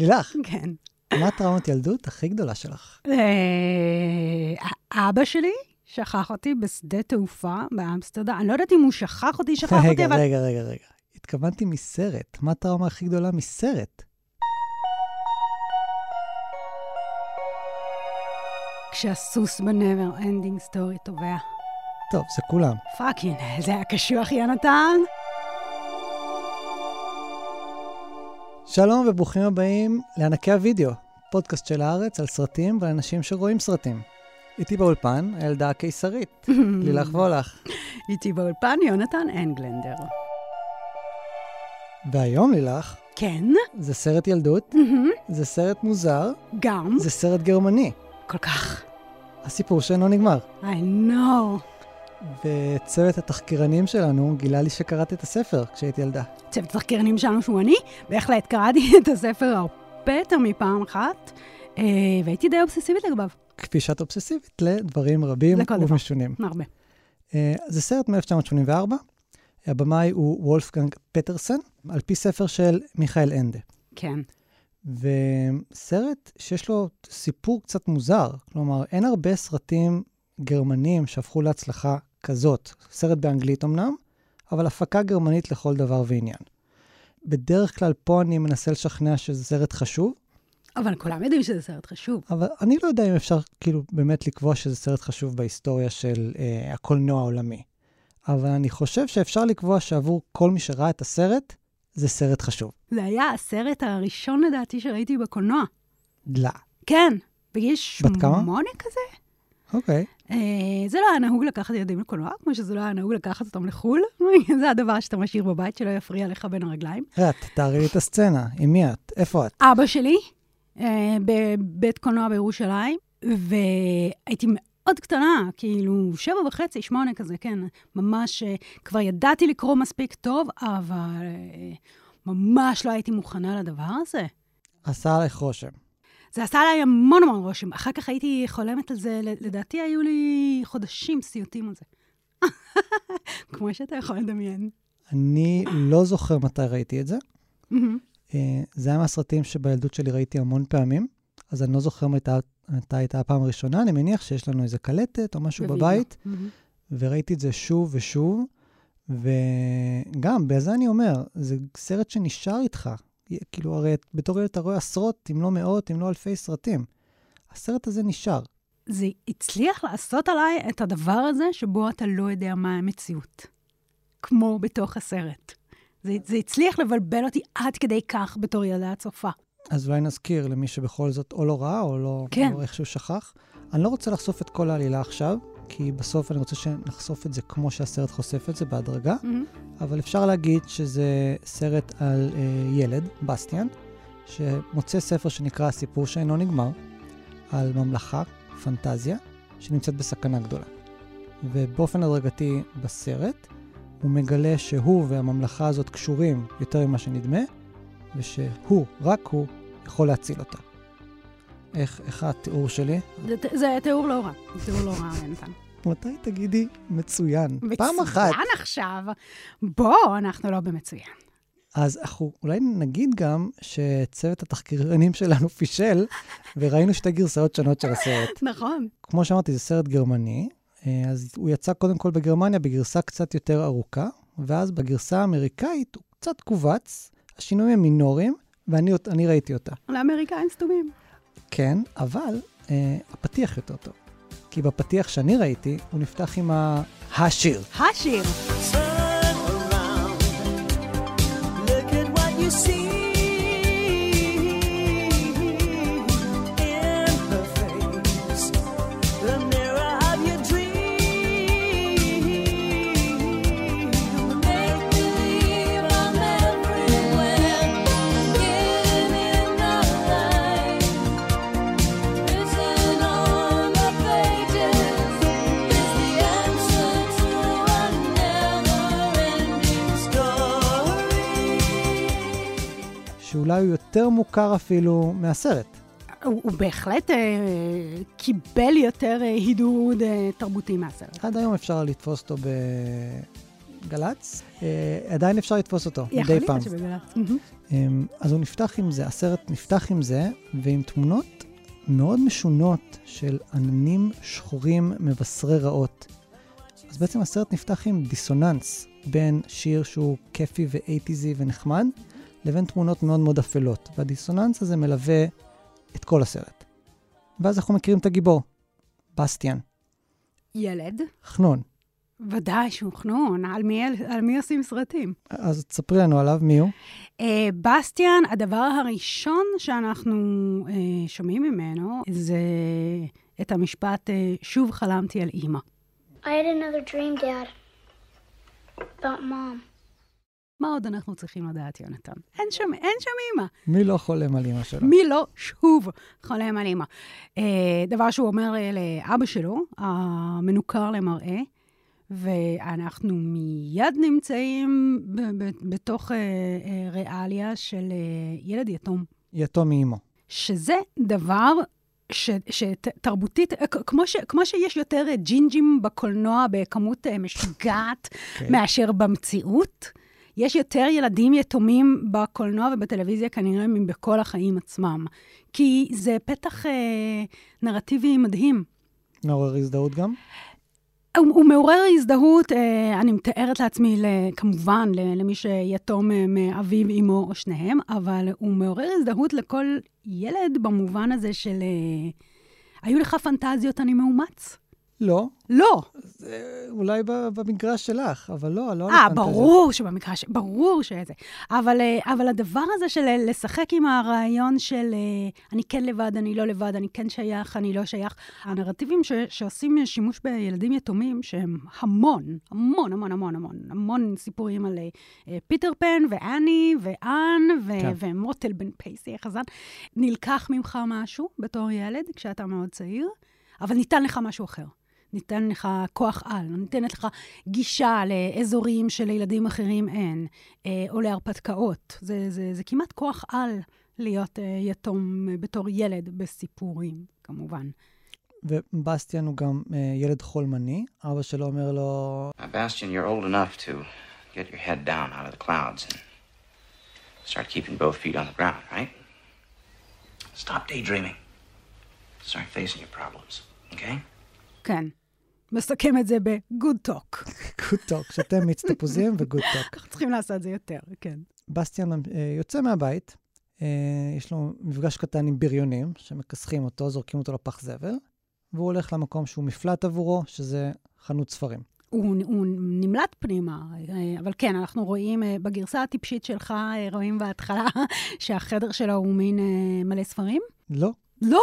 לילך, כן. מה הטראומת ילדות הכי גדולה שלך? אה, אבא שלי שכח אותי בשדה תעופה באמסטרדם. אני לא יודעת אם הוא שכח אותי, שכח אותי, אבל... רגע, רגע, רגע. התכוונתי מסרט. מה הטראומה הכי גדולה מסרט? כשהסוס ב Never Ending Story טובע. טוב, זה כולם. fucking, זה היה קשוח, יונתן. שלום וברוכים הבאים לענקי הוידאו, פודקאסט של הארץ על סרטים ואנשים שרואים סרטים. איתי באולפן, הילדה הקיסרית, לילך וולך. איתי באולפן יונתן אנגלנדר. והיום, לילך, כן, זה סרט ילדות, זה סרט מוזר, גם. זה סרט גרמני. כל כך. הסיפור שאינו נגמר. I know. וצוות התחקירנים שלנו גילה לי שקראת את הספר כשהייתי ילדה. צוות התחקירנים שלנו שהוא אני, בהחלט קראתי את הספר הרבה יותר מפעם אחת, אה, והייתי די אובססיבית לגביו. כפי שאת אובססיבית לדברים רבים דבר. ומשונים. הרבה. אה, זה סרט מ-1984, הבמאי הוא וולפגנג פטרסן, על פי ספר של מיכאל אנדה. כן. וסרט שיש לו סיפור קצת מוזר, כלומר, אין הרבה סרטים גרמנים שהפכו להצלחה כזאת. סרט באנגלית אמנם, אבל הפקה גרמנית לכל דבר ועניין. בדרך כלל פה אני מנסה לשכנע שזה סרט חשוב, אבל כולם יודעים שזה סרט חשוב. אבל אני לא יודע אם אפשר כאילו באמת לקבוע שזה סרט חשוב בהיסטוריה של אה, הקולנוע העולמי. אבל אני חושב שאפשר לקבוע שעבור כל מי שראה את הסרט, זה סרט חשוב. זה היה הסרט הראשון לדעתי שראיתי בקולנוע. לא. כן, בגיל? שמונה כזה. אוקיי. אה, זה לא היה נהוג לקחת ילדים לקולנוע, כמו שזה לא היה נהוג לקחת אותם לחו"ל. זה הדבר שאתה משאיר בבית, שלא יפריע לך בין הרגליים. את, תארי לי את הסצנה. עם מי את? איפה את? אבא שלי, אה, בבית קולנוע בירושלים, והייתי מאוד קטנה, כאילו שבע וחצי, שמונה כזה, כן. ממש, אה, כבר ידעתי לקרוא מספיק טוב, אבל ממש לא הייתי מוכנה לדבר הזה. עשה עלייך רושם. זה עשה עליי המון המון רושם. אחר כך הייתי חולמת על זה, לדעתי היו לי חודשים סיוטים על זה. כמו שאתה יכול לדמיין. אני לא זוכר מתי ראיתי את זה. אה, זה היה מהסרטים שבילדות שלי ראיתי המון פעמים, אז אני לא זוכר מתי הייתה הפעם הראשונה, אני מניח שיש לנו איזה קלטת או משהו. בבית. וראיתי את זה שוב ושוב, וגם, בזה אני אומר, זה סרט שנשאר איתך. כאילו, הרי בתור ילד אתה רואה עשרות, אם לא מאות, אם לא אלפי סרטים. הסרט הזה נשאר. זה הצליח לעשות עליי את הדבר הזה שבו אתה לא יודע מה המציאות. כמו בתוך הסרט. זה, זה הצליח לבלבל אותי עד כדי כך בתור ילדה צופה. אז אולי נזכיר למי שבכל זאת או לא ראה או לא, כן. או איכשהו שכח. אני לא רוצה לחשוף את כל העלילה עכשיו, כי בסוף אני רוצה שנחשוף את זה כמו שהסרט חושף את זה בהדרגה, אבל אפשר להגיד שזה סרט על אה, ילד, בסטיאן, שמוצא ספר שנקרא הסיפור שאינו נגמר, על ממלכה, פנטזיה, שנמצאת בסכנה גדולה. ובאופן הדרגתי בסרט, הוא מגלה שהוא והממלכה הזאת קשורים יותר ממה שנדמה, ושהוא, רק הוא, יכול להציל אותה. איך, איך התיאור שלי? זה, זה תיאור לא רע. תיאור לא רע, יונתן. מתי תגידי מצוין? פעם אחת. מצוין עכשיו. בוא, אנחנו לא במצוין. אז אנחנו אולי נגיד גם שצוות התחקירנים שלנו פישל, וראינו שתי גרסאות שונות של הסרט. נכון. כמו שאמרתי, זה סרט גרמני, אה, אז הוא יצא קודם כל בגרמניה בגרסה קצת יותר ארוכה, ואז בגרסה האמריקאית הוא קצת כווץ, השינויים הם מינוריים, ואני אני ראיתי אותה. לאמריקאים סתומים. כן, אבל אה, הפתיח יותר טוב. כי בפתיח שאני ראיתי, הוא נפתח עם ה... השיר. השיר. שאולי הוא יותר מוכר אפילו מהסרט. הוא, הוא בהחלט אה, קיבל יותר אה, הידוד אה, תרבותי מהסרט. עד היום אפשר לתפוס אותו בגל"צ, אה, עדיין אפשר לתפוס אותו יכול מדי פעם. להיות שבגל"צ. מהמם. אמ, אז הוא נפתח עם זה, הסרט נפתח עם זה, ועם תמונות מאוד משונות של עננים שחורים מבשרי רעות. אז בעצם הסרט נפתח עם דיסוננס בין שיר שהוא כיפי ואייטיזי ונחמד, לבין תמונות מאוד מאוד אפלות. והדיסוננס הזה מלווה את כל הסרט. ואז אנחנו מכירים את הגיבור, בסטיאן, ילד, חנון. ודאי שהוא חנון, על מי, על מי עושים סרטים? אז תספרי לנו עליו, מי הוא? אה, בסטיאן, הדבר הראשון שאנחנו אה, שומעים ממנו זה את המשפט, אה, שוב חלמתי על אימא. I had another dream, Dad. About Mom. מה עוד אנחנו צריכים לדעת, יונתן? אין שם, אין שם אימא. מי לא חולם על אימא שלו? מי לא שוב חולם על אימא? אה, דבר שהוא אומר אה, לאבא שלו, המנוכר למראה, ואנחנו מיד נמצאים ב- ב- בתוך אה, אה, ריאליה של אה, ילד יתום. יתום מאימו. שזה דבר ש- שתרבותית, אה, כמו, ש, כמו שיש יותר אה, ג'ינג'ים בקולנוע בכמות משוגעת אוקיי. מאשר במציאות, יש יותר ילדים יתומים בקולנוע ובטלוויזיה כנראה מבכל החיים עצמם. כי זה פתח אה, נרטיבי מדהים. מעורר הזדהות גם? הוא, הוא מעורר הזדהות, אה, אני מתארת לעצמי, כמובן, למי שיתום אה, מאביו, אמו או שניהם, אבל הוא מעורר הזדהות לכל ילד במובן הזה של... אה, היו לך פנטזיות, אני מאומץ? לא. לא. זה אולי במגרש שלך, אבל לא, לא אה. ברור שבמקרה ש... ברור שזה. אבל, אה, אבל הדבר הזה של אה, לשחק עם הרעיון של אה, אני כן לבד, אני לא לבד, אני כן שייך, אני לא שייך, הנרטיבים ש... שעושים שימוש בילדים יתומים, שהם המון, המון, המון, המון, המון, המון סיפורים על פיטר פן ואני ואן ו... כן. ומוטל בן פייסי החזן, נלקח ממך משהו בתור ילד כשאתה מאוד צעיר, אבל ניתן לך משהו אחר. ניתן לך כוח על, ניתנת לך גישה לאזורים שלילדים אחרים אין, אה, או להרפתקאות. זה, זה, זה כמעט כוח על להיות אה, יתום אה, בתור ילד בסיפורים, כמובן. ובסטיאן הוא גם ילד חולמני. אבא שלו אומר לו, Bastion, you're old enough to get your head down out of the clouds and start keeping both feet on the ground, right? Stop daydreaming. Start facing your problems, okay? כן. מסכם את זה ב-good talk. Good talk, שותה מיץ תפוזים ו good talk. אנחנו צריכים לעשות את זה יותר, כן. בסטיאן אה, יוצא מהבית, אה, יש לו מפגש קטן עם בריונים שמכסחים אותו, זורקים אותו לפח זבל, והוא הולך למקום שהוא מפלט עבורו, שזה חנות ספרים. הוא, הוא נמלט פנימה, אה, אבל כן, אנחנו רואים, בגרסה הטיפשית שלך, רואים בהתחלה שהחדר שלו הוא מין מלא ספרים? לא. לא.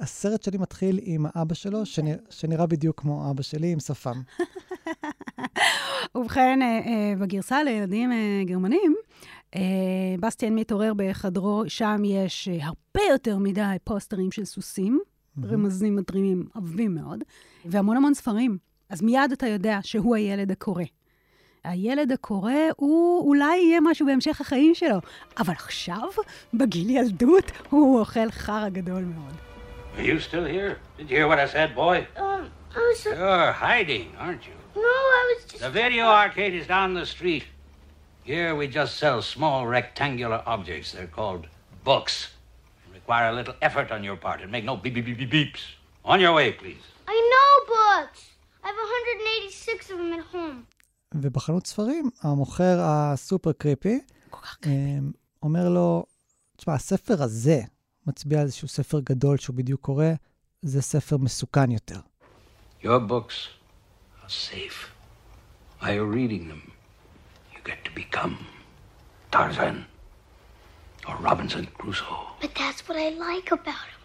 הסרט שלי מתחיל עם האבא שלו, שנרא, שנראה בדיוק כמו אבא שלי, עם שפם. ובכן, אה, אה, בגרסה לילדים אה, גרמנים, בסטיאן מתעורר בחדרו, שם יש הרבה יותר מדי פוסטרים של סוסים, רמזים מדרימים עבים מאוד, והמון המון ספרים. אז מיד אתה יודע שהוא הילד הקורא. הילד הקורא, הוא אולי יהיה משהו בהמשך החיים שלו, אבל עכשיו, בגיל ילדות, הוא אוכל חרא גדול מאוד. Are you still here? Did you hear what I said, boy? Um, I was. You're hiding, aren't you? No, I was just. The video arcade is down the street. Here we just sell small rectangular objects. They're called books. They require a little effort on your part and make no beep beep beep beep beeps. On your way, please. I know books. I have 186 of them at home. ובחנות ספרים, המוכר הסופר קריפי כל כך אה, אומר לו, תשמע, הספר הזה מצביע על איזשהו ספר גדול שהוא בדיוק קורא, זה ספר מסוכן יותר. Your books are safe. You're reading them, you get to become Tarzan or Robinson Crusoe. But that's what I like about them.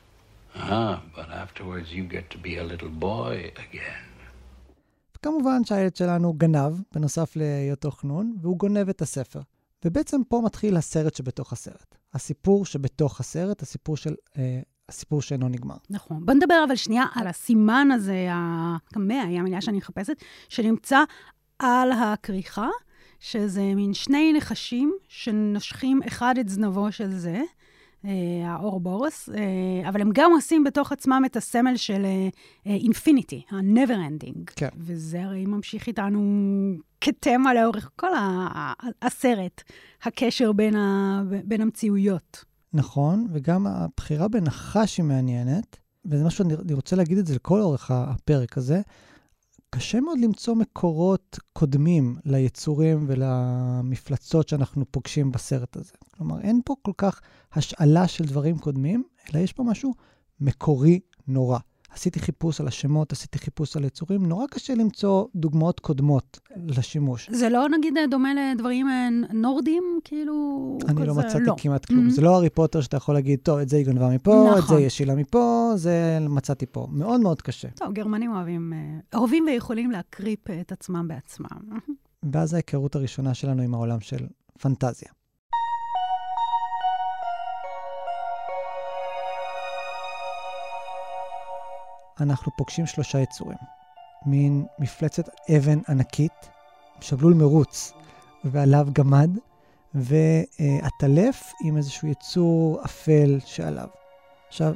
Ah, but afterwards you get to be a little boy again. וכמובן שהילד שלנו גנב, בנוסף להיותו חנון, והוא גונב את הספר. ובעצם פה מתחיל הסרט שבתוך הסרט. הסיפור שבתוך הסרט, הסיפור של... אה, הסיפור שאינו נגמר. נכון. בוא נדבר אבל שנייה על הסימן הזה, הקמע, היא המילה שאני מחפשת, שנמצא על הכריכה, שזה מין שני נחשים שנושכים אחד את זנבו של זה. אה, האורובורוס, אה, אבל הם גם עושים בתוך עצמם את הסמל של אינפיניטי, ה-never ending. כן. וזה הרי ממשיך איתנו כתמה לאורך כל הסרט, הקשר בין, ה- בין המציאויות. נכון, וגם הבחירה בנחש היא מעניינת, וזה משהו, אני אני רוצה להגיד את זה לכל אורך הפרק הזה. קשה מאוד למצוא מקורות קודמים ליצורים ולמפלצות שאנחנו פוגשים בסרט הזה. כלומר, אין פה כל כך השאלה של דברים קודמים, אלא יש פה משהו מקורי נורא. עשיתי חיפוש על השמות, עשיתי חיפוש על יצורים, נורא קשה למצוא דוגמאות קודמות לשימוש. זה לא נגיד דומה לדברים אה, נורדים, כאילו... אני לא מצאתי כמעט כלום. Mhm. זה לא הארי פוטר שאתה יכול להגיד, טוב, את זה היא גנבה מפה, את זה נכון. היא השילה מפה, זה מצאתי פה. מאוד מאוד קשה. טוב, גרמנים אוהבים, אה, אוהבים ויכולים להקריפ את עצמם בעצמם. ואז ההיכרות הראשונה שלנו עם העולם של פנטזיה. אנחנו פוגשים שלושה יצורים. מין מפלצת אבן ענקית, שבלול מרוץ, ועליו גמד, ועטלף עם איזשהו יצור אפל שעליו. עכשיו,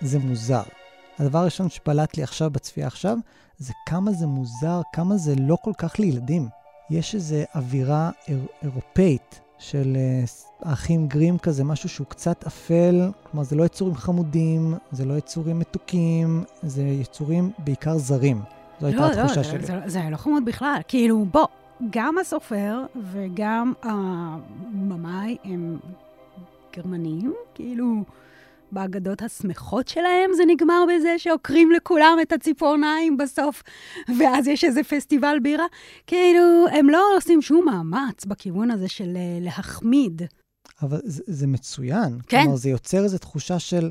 זה מוזר. הדבר הראשון שבלט לי עכשיו בצפייה עכשיו, זה כמה זה מוזר, כמה זה לא כל כך לילדים. יש איזו אווירה איר, אירופאית של אה, האחים גרים כזה, משהו שהוא קצת אפל, כלומר זה לא יצורים חמודים, זה לא יצורים מתוקים, זה יצורים בעיקר זרים. זו הייתה לא, התחושה לא, שלי. זה, זה, זה לא חמוד בכלל. כאילו, בוא, גם הסופר וגם הבמאי הם גרמנים, כאילו, באגדות השמחות שלהם זה נגמר בזה שעוקרים לכולם את הציפורניים בסוף, ואז יש איזה פסטיבל בירה. כאילו, הם לא עושים שום מאמץ בכיוון הזה של אה, להחמיד. אבל זה, זה מצוין. כן. כלומר, זה יוצר איזו תחושה של,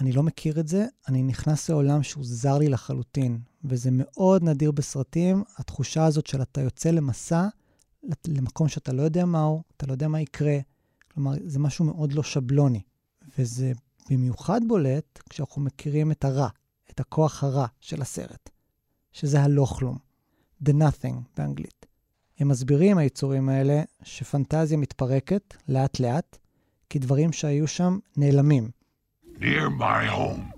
אני לא מכיר את זה, אני נכנס לעולם שהוא זר לי לחלוטין. וזה מאוד נדיר בסרטים, התחושה הזאת של אתה יוצא למסע, למקום שאתה לא יודע מהו, אתה לא יודע מה יקרה. כלומר, זה משהו מאוד לא שבלוני. וזה במיוחד בולט כשאנחנו מכירים את הרע, את הכוח הרע של הסרט, שזה הלא כלום. The nothing באנגלית. הם מסבירים, היצורים האלה, שפנטזיה מתפרקת לאט-לאט, כי דברים שהיו שם נעלמים. Near my home,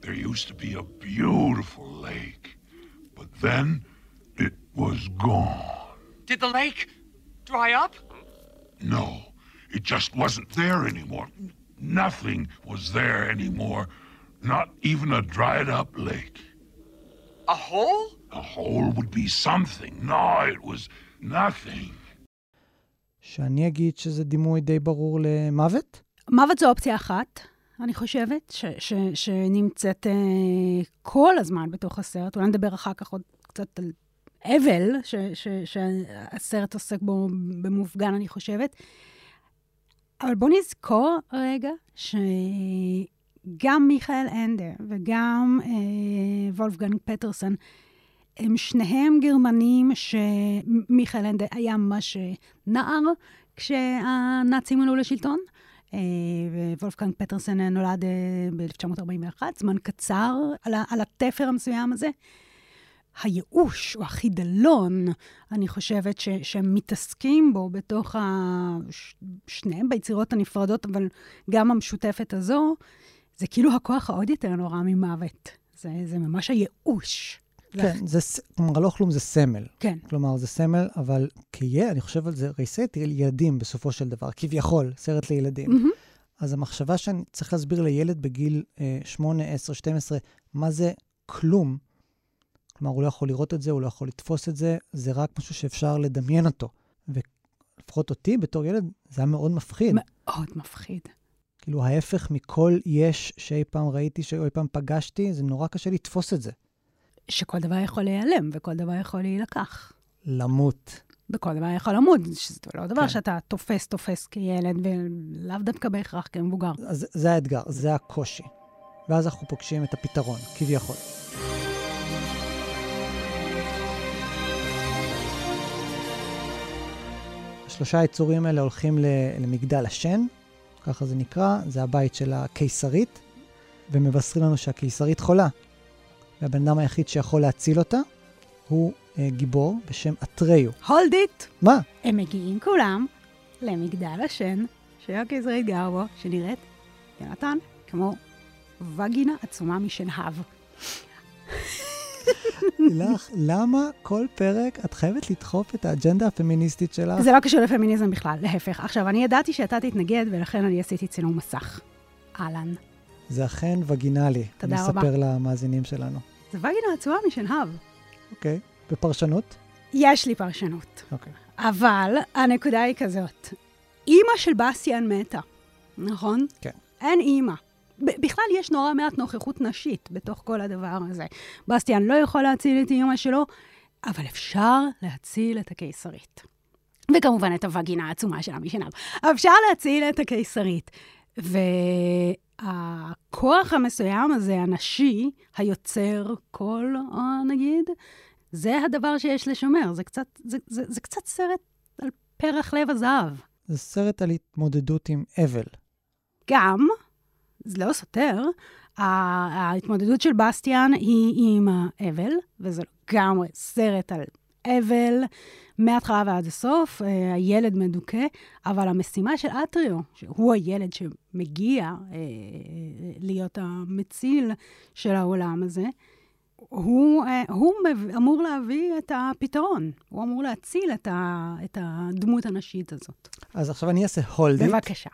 there used to be a beautiful lake, but then it was gone. Did the lake dry up? No, it just wasn't there anymore. Nothing was there anymore, not even a dried up lake. A hole? A hole would be something. No, it was nothing. שאני אגיד שזה דימוי די ברור למוות? מוות זו אופציה אחת, אני חושבת, ש, ש, שנמצאת אה, כל הזמן בתוך הסרט. אולי נדבר אחר כך עוד קצת על אבל, ש, ש, שהסרט עוסק בו במופגן, אני חושבת. אבל בואו נזכור רגע שגם מיכאל אנדר וגם אה, וולפגנג פטרסון, הם שניהם גרמנים שמיכאל אנדר היה ממש נער כשהנאצים עלו לשלטון. אה, ווולפגנג פטרסון נולד אה, ב-1941, זמן קצר על, על התפר המסוים הזה. הייאוש או החידלון, אני חושבת ש, שהם מתעסקים בו בתוך ה... ש- שניהם ביצירות הנפרדות, אבל גם המשותפת הזו, זה כאילו הכוח העוד יותר נורא ממוות. זה, זה ממש הייאוש. כן, זה, כלומר, לא כלום זה סמל. כן. כלומר, זה סמל, אבל כילד, אני חושב על זה, הרי סרט ילדים בסופו של דבר, כביכול, סרט לילדים. מהמם. אז המחשבה שאני צריך להסביר לילד בגיל אה, 8, 10, 12, מה זה כלום, כלומר, הוא לא יכול לראות את זה, הוא לא יכול לתפוס את זה, זה רק משהו שאפשר לדמיין אותו. ולפחות אותי, בתור ילד, זה היה מאוד מפחיד. מאוד מפחיד. כאילו, ההפך מכל יש שאי פעם ראיתי, שאי פעם פגשתי, זה נורא קשה לתפוס את זה. שכל דבר יכול להיעלם וכל דבר יכול להילקח. למות. וכל דבר יכול למות, שזה לא דבר כן. שאתה תופס, תופס כילד, ולאו דווקא בהכרח כמבוגר. אז זה האתגר, זה הקושי. ואז אנחנו פוגשים את הפתרון, כביכול. השלושה היצורים האלה הולכים למגדל השן, ככה זה נקרא, זה הבית של הקיסרית, ומבשרים לנו שהקיסרית חולה. והבן אדם היחיד שיכול להציל אותה הוא אה, גיבור בשם אטריו. הולד איט! מה? הם מגיעים כולם למגדל השן שהקיסרית גר בו, שנראית, יונתן, כמו וגינה עצומה משנהב. לילך, למה כל פרק את חייבת לדחוף את האג'נדה הפמיניסטית שלך? זה לא קשור לפמיניזם בכלל, להפך. עכשיו, אני ידעתי שאתה תתנגד, ולכן אני עשיתי צילום מסך. אהלן. זה אכן וגינלי. תודה אני רבה. אספר למאזינים שלנו. זה וגינה עצומה משנהב. אוקיי. בפרשנות? יש לי פרשנות. אוקיי. אבל הנקודה היא כזאת, אימא של בסטיאן מתה, נכון? כן. אין אימא. בכלל יש נורא מעט נוכחות נשית בתוך כל הדבר הזה. בסטיאן לא יכול להציל את אימא שלו, אבל אפשר להציל את הקיסרית. וכמובן את הווגינה העצומה שלה. אבל אפשר להציל את הקיסרית. והכוח המסוים הזה, הנשי, היוצר קול, או נגיד, זה הדבר שיש לשומר. זה קצת, זה, זה, זה קצת סרט על פרח לב הזהב. זה סרט על התמודדות עם אבל. גם, זה לא סותר, ההתמודדות של בסטיאן היא עם האבל, וזה לגמרי סרט על אבל מההתחלה ועד הסוף, אה, הילד מדוכא, אבל המשימה של אטריו, שהוא הילד שמגיע אה, להיות המציל של העולם הזה, הוא, אה, הוא אמור להביא את הפתרון, הוא אמור להציל את, ה, את הדמות הנשית הזאת. אז עכשיו אני אעשה הולדית. בבקשה.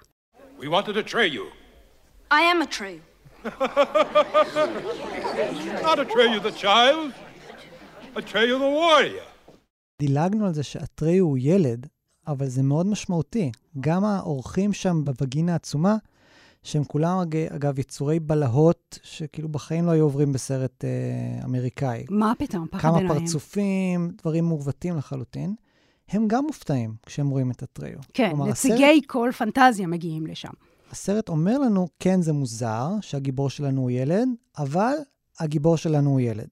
We wanted to tray you. I am a tree. Not a tray you the child, a tray you the warrior. דילגנו על זה שאטריו הוא ילד, אבל זה מאוד משמעותי. גם האורחים שם בווגינה העצומה, שהם כולם, אג- אגב, יצורי בלהות, שכאילו בחיים לא היו עוברים בסרט אה, אמריקאי. מה פתאום, פחד כמה עיניים. פרצופים, דברים מעוותים לחלוטין. הם גם מופתעים כשהם רואים את אטריו. כן, כלומר, נציגי כל פנטזיה מגיעים לשם. הסרט אומר לנו, כן, זה מוזר שהגיבור שלנו הוא ילד, אבל הגיבור שלנו הוא ילד.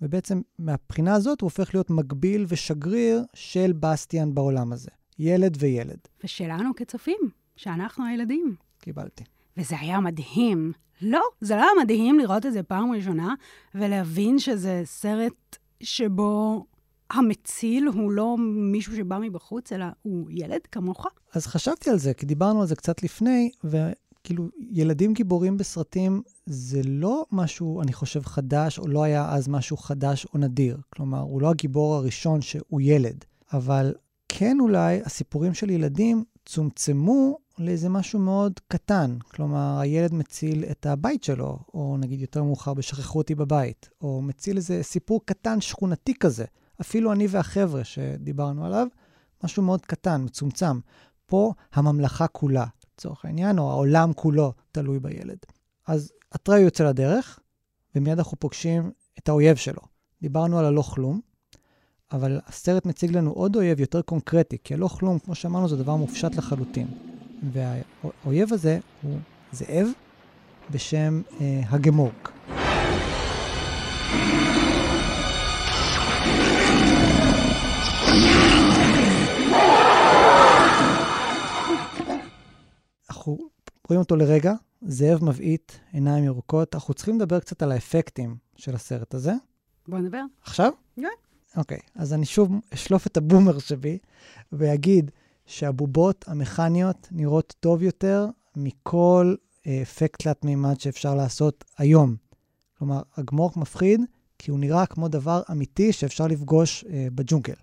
ובעצם מהבחינה הזאת הוא הופך להיות מקביל ושגריר של בסטיאן בעולם הזה. ילד וילד. ושלנו כצופים, שאנחנו הילדים. קיבלתי. וזה היה מדהים. לא, זה לא היה מדהים לראות את זה פעם ראשונה, ולהבין שזה סרט שבו המציל הוא לא מישהו שבא מבחוץ, אלא הוא ילד כמוך. אז חשבתי על זה, כי דיברנו על זה קצת לפני, וכאילו, ילדים גיבורים בסרטים זה לא משהו, אני חושב, חדש, או לא היה אז משהו חדש או נדיר. כלומר, הוא לא הגיבור הראשון שהוא ילד, אבל כן אולי הסיפורים של ילדים צומצמו לאיזה משהו מאוד קטן. כלומר, הילד מציל את הבית שלו, או נגיד יותר מאוחר בשכחו אותי בבית, או מציל איזה סיפור קטן שכונתי כזה. אפילו אני והחבר'ה שדיברנו עליו, משהו מאוד קטן, מצומצם. פה הממלכה כולה, לצורך העניין, או העולם כולו תלוי בילד. אז אטריו יוצא לדרך, ומיד אנחנו פוגשים את האויב שלו. דיברנו על הלא כלום, אבל הסרט מציג לנו עוד אויב יותר קונקרטי, כי הלא כלום, כמו שאמרנו, זה דבר מופשט לחלוטין. והאויב הזה הוא זאב בשם אה, הגמורק. אנחנו רואים אותו לרגע, זאב מבעית, עיניים ירוקות. אנחנו צריכים לדבר קצת על האפקטים של הסרט הזה. בוא נדבר. עכשיו? כן. אוקיי, אז אני שוב אשלוף את הבומר שבי ואגיד שהבובות המכניות נראות טוב יותר מכל אה, אפקט תלת מימד שאפשר לעשות היום. כלומר, הגמורק מפחיד כי הוא נראה כמו דבר אמיתי שאפשר לפגוש אה, בג'ונגל.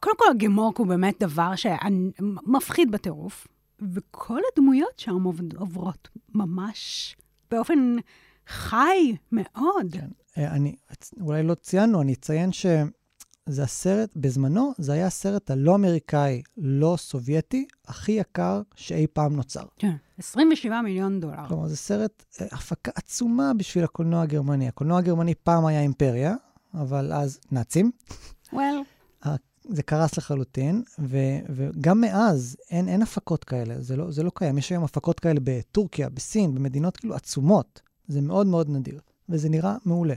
קודם כל, הגמורק הוא באמת דבר שמפחיד בטירוף, וכל הדמויות שם עוברות ממש באופן חי מאוד. כן. אה, אני, אולי לא ציינו, אני אציין שזה הסרט, בזמנו, זה היה הסרט הלא אמריקאי, לא סובייטי, הכי יקר שאי פעם נוצר. כן, 27 מיליון דולר. כלומר, זה סרט, אה, הפקה עצומה בשביל הקולנוע הגרמני. הקולנוע הגרמני פעם היה אימפריה, אבל אז נאצים. well, זה קרס לחלוטין, ו, וגם מאז אין, אין הפקות כאלה, זה לא, זה לא קיים. יש היום הפקות כאלה בטורקיה, בסין, במדינות כאילו עצומות. זה מאוד מאוד נדיר, וזה נראה מעולה.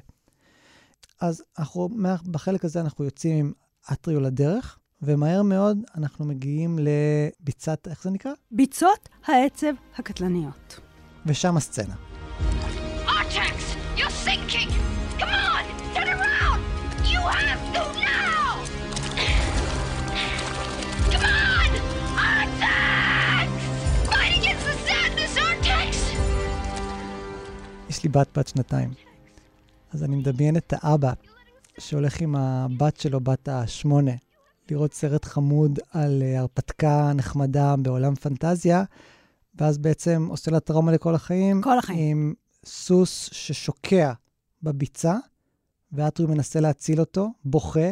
אז אנחנו, בחלק הזה אנחנו יוצאים עם אטריו לדרך, ומהר מאוד אנחנו מגיעים לביצת, איך זה נקרא? ביצות העצב הקטלניות. ושם הסצנה. יש לי בת בת שנתיים. אז אני מדמיין את האבא שהולך עם הבת שלו, בת השמונה, לראות סרט חמוד על אה, הרפתקה נחמדה בעולם פנטזיה, ואז בעצם עושה לה טראומה לכל החיים. כל החיים. עם סוס ששוקע בביצה, ואטרי מנסה להציל אותו, בוכה,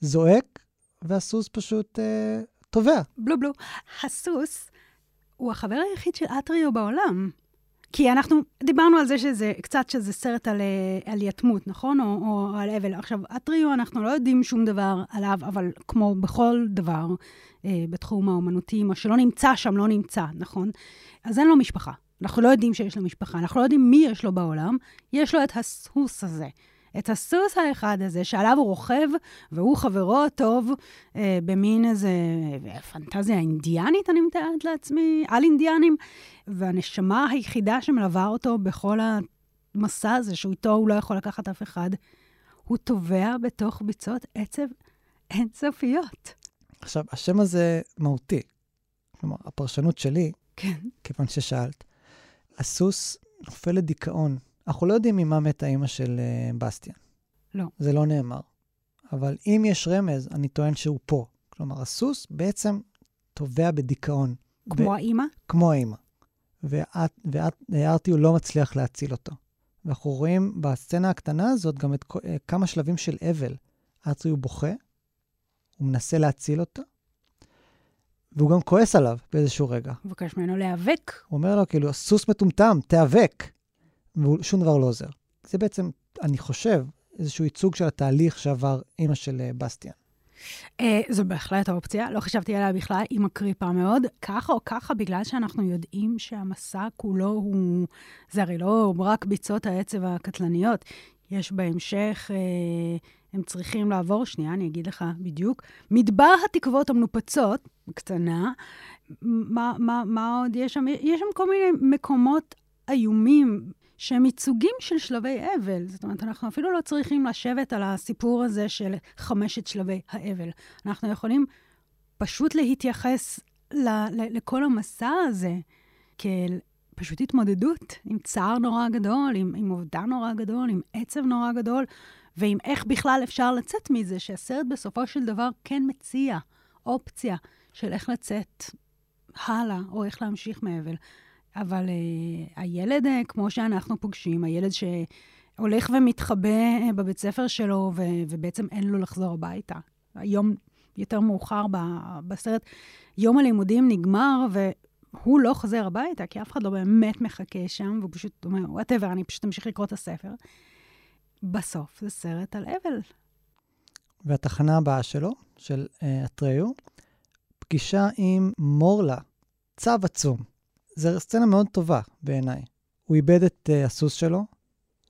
זועק, והסוס פשוט אה, טובע. בלו בלו. הסוס הוא החבר היחיד של אטריו בעולם. כי אנחנו דיברנו על זה שזה קצת שזה סרט על, אה, על יתמות, נכון? או, או על אבל. עכשיו, אטריו, אנחנו לא יודעים שום דבר עליו, אבל כמו בכל דבר אה, בתחום האומנותי, מה שלא נמצא שם לא נמצא, נכון? אז אין לו משפחה. אנחנו לא יודעים שיש לו משפחה, אנחנו לא יודעים מי יש לו בעולם, יש לו את הסוס הזה. את הסוס האחד הזה, שעליו הוא רוכב, והוא חברו הטוב, אה, במין איזה פנטזיה אינדיאנית, אני מתארת לעצמי, על אינדיאנים, והנשמה היחידה שמלווה אותו בכל המסע הזה, שאיתו הוא לא יכול לקחת אף אחד, הוא טובע בתוך ביצות עצב אינסופיות. עכשיו, השם הזה מהותי. כלומר, הפרשנות שלי, כן. כיוון ששאלת, הסוס נופל לדיכאון. אנחנו לא יודעים ממה מתה אימא של uh, בסטיאן. לא. זה לא נאמר. אבל אם יש רמז, אני טוען שהוא פה. כלומר, הסוס בעצם טובע בדיכאון. כמו ו- האימא? כמו האימא. ואת, ואת, הוא לא מצליח להציל אותו. ואנחנו רואים בסצנה הקטנה הזאת גם את אה, כמה שלבים של אבל. ארצי הוא בוכה, הוא מנסה להציל אותו, והוא גם כועס עליו באיזשהו רגע. הוא מבקש ממנו להיאבק. הוא אומר לו, כאילו, הסוס מטומטם, תיאבק. ושום דבר לא עוזר. זה בעצם, אני חושב, איזשהו ייצוג של התהליך שעבר אימא של אה, בסטיאן. אה, זו בהחלט האופציה, לא חשבתי עליה בכלל, היא מקריפה מאוד. ככה או ככה, בגלל שאנחנו יודעים שהמסע כולו הוא... זה הרי לא רק ביצות העצב הקטלניות. יש בהמשך, אה, הם צריכים לעבור, שנייה, אני אגיד לך בדיוק, מדבר התקוות המנופצות, קטנה, מה, מה, מה עוד יש שם? יש שם כל מיני מקומות איומים שהם ייצוגים של שלבי אבל. זאת אומרת, אנחנו אפילו לא צריכים לשבת על הסיפור הזה של חמשת שלבי האבל. אנחנו יכולים פשוט להתייחס ל- ל- לכל המסע הזה כאל פשוט התמודדות עם צער נורא גדול, עם, עם אובדן נורא גדול, עם עצב נורא גדול, ועם איך בכלל אפשר לצאת מזה, שהסרט בסופו של דבר כן מציע אופציה של איך לצאת הלאה, או איך להמשיך מאבל. אבל אה, הילד, אה, כמו שאנחנו פוגשים, הילד שהולך ומתחבא אה, בבית ספר שלו, ו- ובעצם אין לו לחזור הביתה. היום יותר מאוחר ב- בסרט, יום הלימודים נגמר, והוא לא חוזר הביתה, כי אף אחד לא באמת מחכה שם, והוא פשוט אומר, whatever, אני פשוט אמשיך לקרוא את הספר. בסוף זה סרט על אבל. והתחנה הבאה שלו, של uh, אטריו, פגישה עם מורלה, צו עצום. זו סצנה מאוד טובה בעיניי. הוא איבד את uh, הסוס שלו,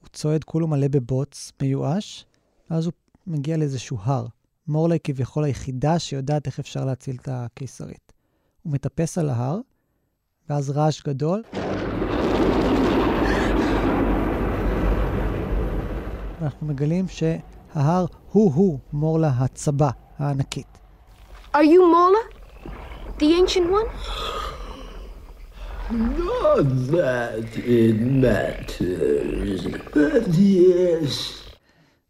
הוא צועד כולו מלא בבוץ, מיואש, ואז הוא מגיע לאיזשהו הר. מורלה היא כביכול היחידה שיודעת איך אפשר להציל את הקיסרית. הוא מטפס על ההר, ואז רעש גדול. ואנחנו מגלים שההר הוא-הוא מורלה הצבה הענקית. Are you Mola? The ancient one? Not that it matters, but yes.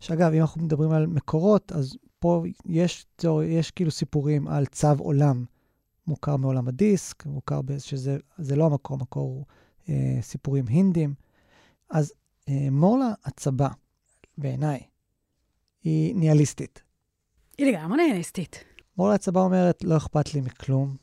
שאגב, אם אנחנו מדברים על מקורות, אז פה יש, תיאור- יש כאילו סיפורים על צו עולם מוכר מעולם הדיסק, מוכר שזה זה לא המקור, המקור הוא אה, סיפורים הינדים. אז אה, מורלה הצבה, בעיניי, היא ניהליסטית. היא לגמרי ניהליסטית. מורלה הצבה אומרת, לא אכפת לי מכלום,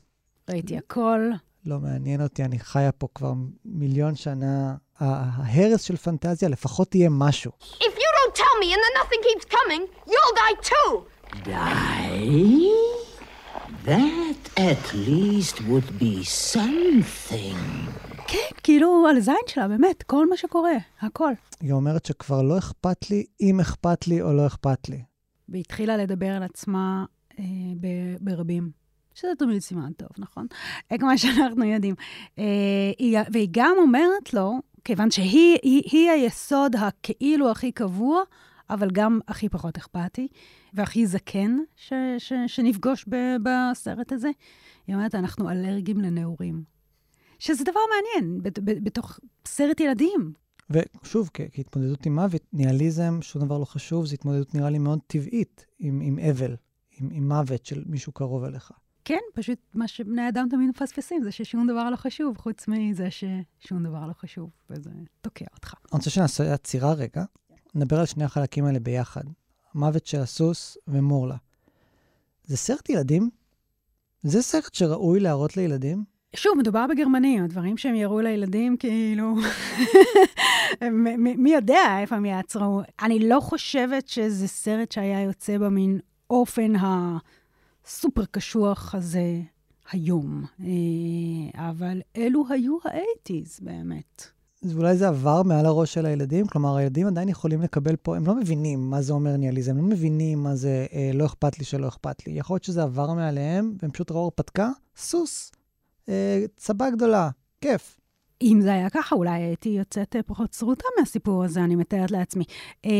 ראיתי הכל. לא מעניין אותי, אני חיה פה כבר מיליון שנה. ההרס של פנטזיה לפחות יהיה משהו. If you don't tell me and then nothing keeps coming, you'll die too! Die? That at least would be something. כן, כאילו על הזין שלה, באמת, כל מה שקורה, הכל. היא אומרת שכבר לא אכפת לי אם אכפת לי או לא אכפת לי. והיא התחילה לדבר על עצמה אה, ברבים. שזה תמיד סימן טוב, נכון? כמו שאנחנו יודעים. אה, היא, והיא גם אומרת לו, כיוון שהיא היא, היא היסוד הכאילו הכי קבוע, אבל גם הכי פחות אכפתי, והכי זקן ש, ש, שנפגוש ב, בסרט הזה, היא אומרת, אנחנו אלרגיים לנעורים. שזה דבר מעניין, בת, ב, בתוך סרט ילדים. ושוב, כ- כהתמודדות עם מוות, ניאליזם, שום דבר לא חשוב, זו התמודדות נראה לי מאוד טבעית עם, עם אבל, עם, עם מוות של מישהו קרוב אליך. כן, פשוט מה שבני אדם תמיד מפספסים זה ששום דבר לא חשוב, חוץ מזה ששום דבר לא חשוב, וזה תוקע אותך. אני רוצה שנעשה עצירה רגע, נדבר על שני החלקים האלה ביחד. המוות של הסוס ומורלה. זה סרט ילדים? זה סרט שראוי להראות לילדים? שוב, מדובר בגרמנים, הדברים שהם יראו לילדים, כאילו, מי יודע איפה הם יעצרו. אני לא חושבת שזה סרט שהיה יוצא במין אופן הסופר קשוח הזה היום, אה, אבל אלו היו האייטיז באמת. אז אולי זה עבר מעל הראש של הילדים? כלומר, הילדים עדיין יכולים לקבל פה, הם לא מבינים מה זה אומר ניאליזם, הם לא מבינים מה זה אה, לא אכפת לי שלא אכפת לי. יכול להיות שזה עבר מעליהם, והם פשוט ראו הרפתקה, סוס, אה, צבה גדולה, כיף. אם זה היה ככה, אולי הייתי יוצאת אה, פחות שרוטה מהסיפור הזה, אני מתארת לעצמי. אה,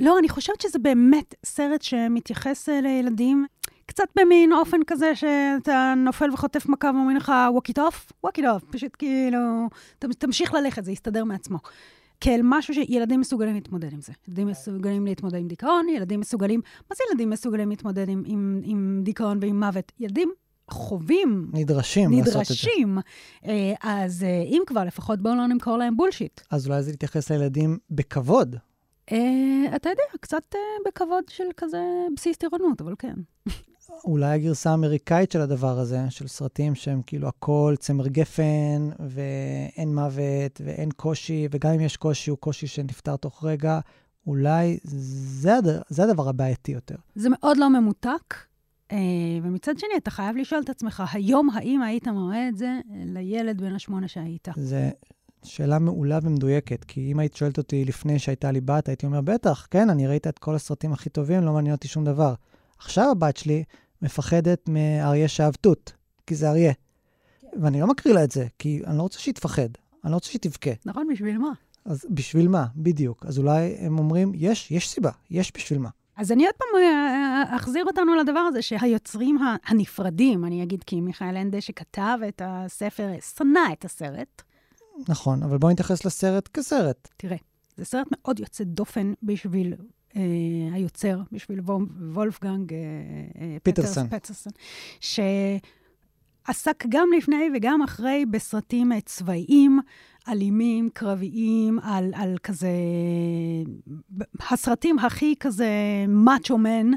לא, אני חושבת שזה באמת סרט שמתייחס אה, לילדים קצת במין אופן כזה שאתה נופל וחוטף מכה ואומרים לך, walk it off, walk it off, פשוט כאילו, תמשיך ללכת, זה יסתדר מעצמו. כאל משהו שילדים מסוגלים להתמודד עם זה. ילדים מסוגלים להתמודד עם דיכאון, ילדים מסוגלים... מה זה ילדים מסוגלים להתמודד עם, עם, עם דיכאון ועם מוות? ילדים חווים, נדרשים לעשות את זה. נדרשים. אה, אז אה, אם כבר, לפחות בואו לא נמכור להם בולשיט. אז אולי זה להתייחס לילדים בכבוד. אה, אתה יודע, קצת אה, בכבוד של כזה בסיס טירונות, אבל כן. אולי הגרסה האמריקאית של הדבר הזה, של סרטים שהם כאילו הכל צמר גפן, ואין מוות, ואין קושי, וגם אם יש קושי, הוא קושי שנפתר תוך רגע, אולי זה, הד... זה הדבר הבעייתי יותר. זה מאוד לא ממותק, אה, ומצד שני, אתה חייב לשאול את עצמך, היום האם היית מראה את זה לילד בן השמונה שהיית? זו שאלה מעולה ומדויקת, כי אם היית שואלת אותי לפני שהייתה לי בת, הייתי אומר, בטח, כן, אני ראית את כל הסרטים הכי טובים, לא מעניין אותי שום דבר. עכשיו הבת שלי מפחדת מאריה שאהב תות, כי זה אריה. ואני לא מקריא לה את זה, כי אני לא רוצה שהיא תפחד, אני לא רוצה שהיא תבכה. נכון, בשביל מה? אז בשביל מה? בדיוק. אז אולי הם אומרים, יש, יש סיבה, יש בשביל מה. אז אני עוד פעם אה, אחזיר אותנו לדבר הזה שהיוצרים הנפרדים, אני אגיד כי מיכאל אנדה שכתב את הספר, שנא את הסרט. נכון, אבל בואו נתייחס לסרט כסרט. תראה, זה סרט מאוד יוצא דופן בשביל אה, היוצר, בשביל וול- וולפגנג אה, אה, פיטרסן. פטרס- פטרסן, שעסק גם לפני וגם אחרי בסרטים אה, צבאיים, אלימים, קרביים, על, על כזה... הסרטים הכי כזה מאצ'ו מן.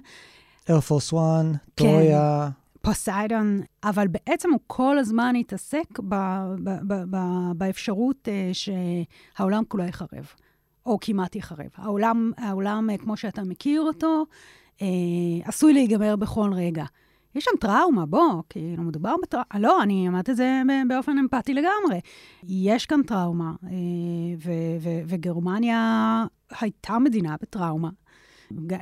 Air Force One, טרויה, פוסיידון, אבל בעצם הוא כל הזמן התעסק ב, ב, ב, ב, באפשרות אה, שהעולם כולו יחרב, או כמעט יחרב. העולם, העולם אה, כמו שאתה מכיר אותו, אה, עשוי להיגמר בכל רגע. יש שם טראומה, בוא, כאילו, מדובר בטראומה. לא, אני אמרת את זה באופן אמפתי לגמרי. יש כאן טראומה, אה, ו- ו- וגרמניה הייתה מדינה בטראומה.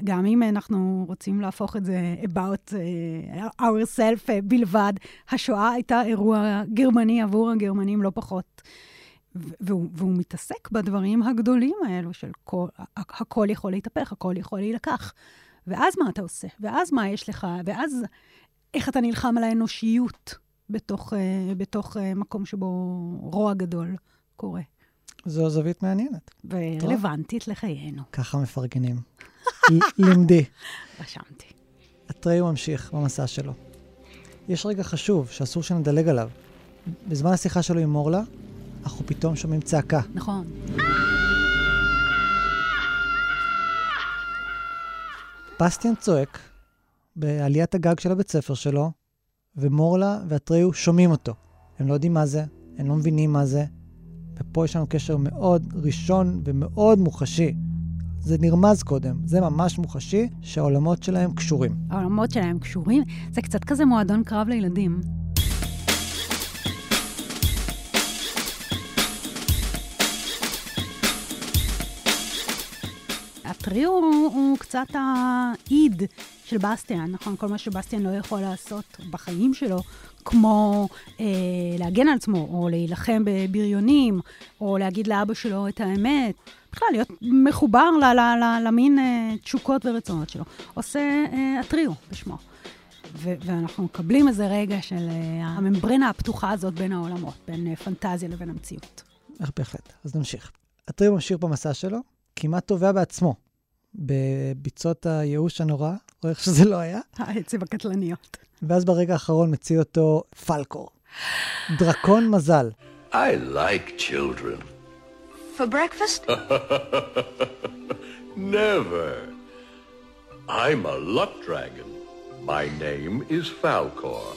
גם אם אנחנו רוצים להפוך את זה about uh, ourself uh, בלבד, השואה הייתה אירוע גרמני עבור הגרמנים לא פחות. והוא, והוא מתעסק בדברים הגדולים האלו של כל, הכל יכול להתהפך, הכל יכול להילקח. ואז מה אתה עושה? ואז מה יש לך? ואז איך אתה נלחם על האנושיות בתוך, uh, בתוך uh, מקום שבו רוע גדול קורה. זו זווית מעניינת. ורלוונטית לחיינו. ככה מפרגנים. לימדי. רשמתי. אטריו ממשיך במסע שלו. יש רגע חשוב שאסור שנדלג עליו. בזמן השיחה שלו עם מורלה, אנחנו פתאום שומעים צעקה. נכון. בסטיאן צועק בעליית הגג של הבית ספר שלו, ומורלה ואטריו שומעים אותו. הם לא יודעים מה זה, הם לא מבינים מה זה, ופה יש לנו קשר מאוד ראשון ומאוד מוחשי. זה נרמז קודם, זה ממש מוחשי שהעולמות שלהם קשורים. העולמות שלהם קשורים, זה קצת כזה מועדון קרב לילדים. הטריו הוא, הוא קצת האיד של בסטיאן, נכון? כל מה שבסטיאן לא יכול לעשות בחיים שלו, כמו אה, להגן על עצמו, או להילחם בבריונים, או להגיד לאבא שלו את האמת, בכלל להיות מחובר ל, ל, ל, למין אה, תשוקות ורצונות שלו. עושה אה, הטריו בשמו. ו- ואנחנו מקבלים איזה רגע של אה, הממברנה הפתוחה הזאת בין העולמות, בין אה, פנטזיה לבין המציאות. איך בהחלט. אז נמשיך. אטריו ממשיך במסע שלו, כמעט טובע בעצמו, בביצות הייאוש הנורא, או איך שזה לא היה, העצב הקטלניות. ואז ברגע האחרון מציל אותו פלקור. דרקון מזל. I like children. For breakfast? Never. I'm a luck dragon. My name is Falcor.